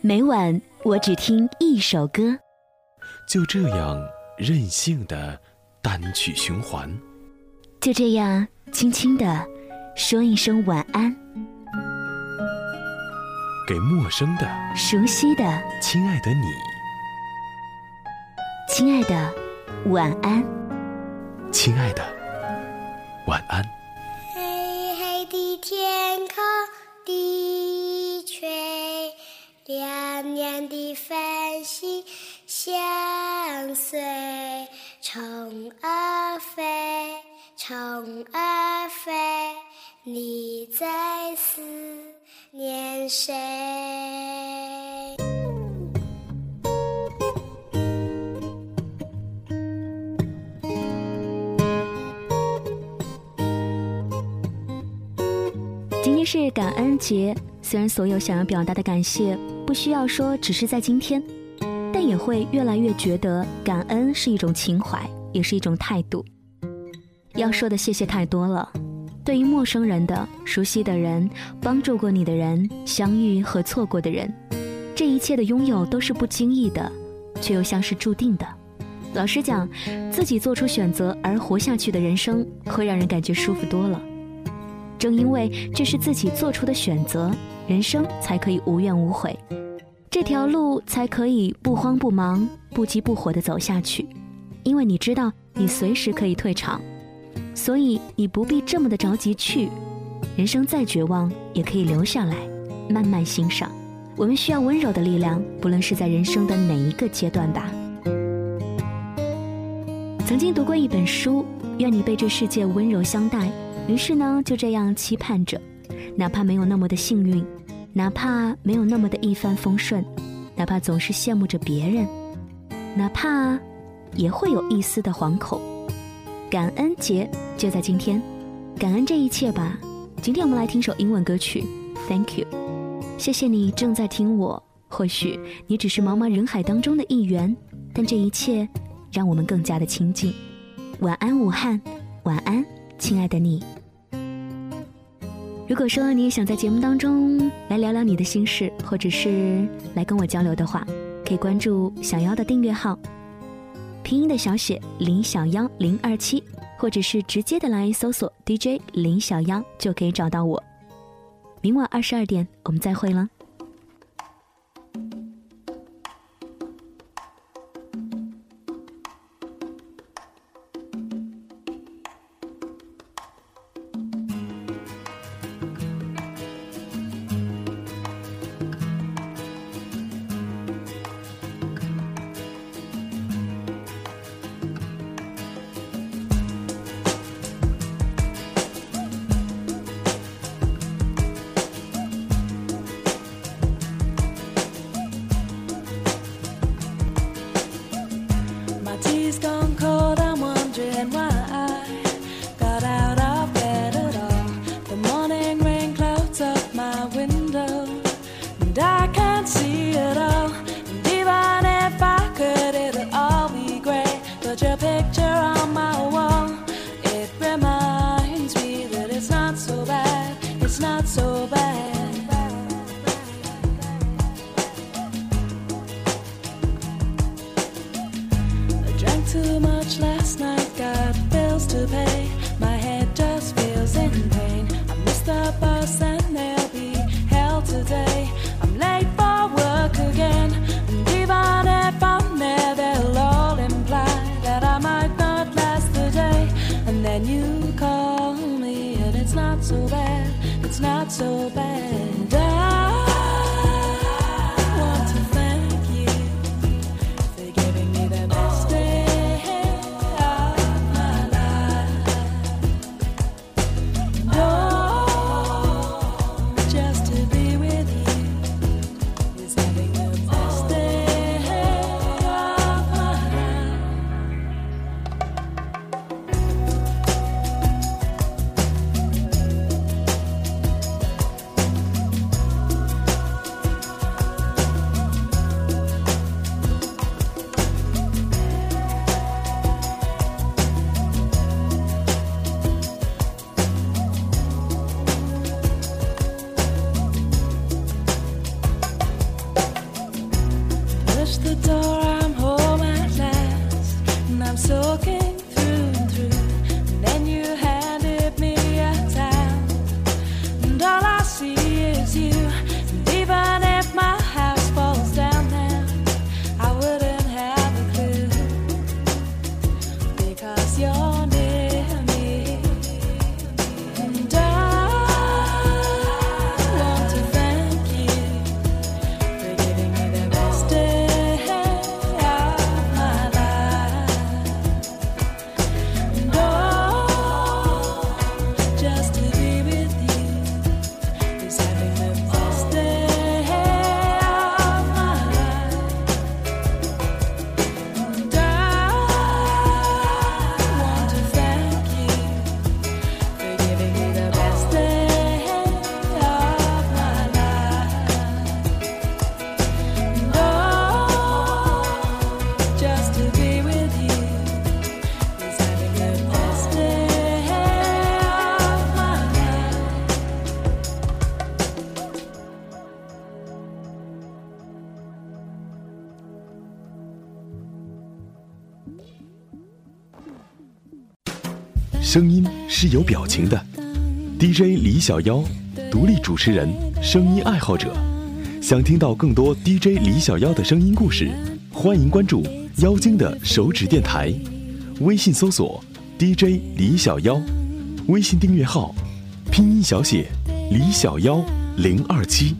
每晚我只听一首歌，就这样任性的单曲循环，就这样轻轻的说一声晚安，给陌生的、熟悉的、亲爱的你，亲爱的晚安，亲爱的晚安。亮亮的繁星相随，虫儿飞，虫儿飞，你在思念谁？今天是感恩节，虽然所有想要表达的感谢。不需要说，只是在今天，但也会越来越觉得感恩是一种情怀，也是一种态度。要说的谢谢太多了，对于陌生人的、熟悉的人、帮助过你的人、相遇和错过的人，这一切的拥有都是不经意的，却又像是注定的。老实讲，自己做出选择而活下去的人生，会让人感觉舒服多了。正因为这是自己做出的选择，人生才可以无怨无悔，这条路才可以不慌不忙、不急不火的走下去。因为你知道，你随时可以退场，所以你不必这么的着急去。人生再绝望，也可以留下来，慢慢欣赏。我们需要温柔的力量，不论是在人生的哪一个阶段吧。曾经读过一本书，愿你被这世界温柔相待。于是呢，就这样期盼着，哪怕没有那么的幸运，哪怕没有那么的一帆风顺，哪怕总是羡慕着别人，哪怕也会有一丝的惶恐。感恩节就在今天，感恩这一切吧。今天我们来听首英文歌曲，Thank you，谢谢你正在听我。或许你只是茫茫人海当中的一员，但这一切让我们更加的亲近。晚安，武汉，晚安，亲爱的你。如果说你也想在节目当中来聊聊你的心事，或者是来跟我交流的话，可以关注小妖的订阅号，拼音的小写林小妖零二七，或者是直接的来搜索 DJ 林小妖就可以找到我。明晚二十二点，我们再会了。too much last night, got bills to pay. 声音是有表情的，DJ 李小妖，独立主持人，声音爱好者。想听到更多 DJ 李小妖的声音故事，欢迎关注妖精的手指电台，微信搜索 DJ 李小妖，微信订阅号，拼音小写李小妖零二七。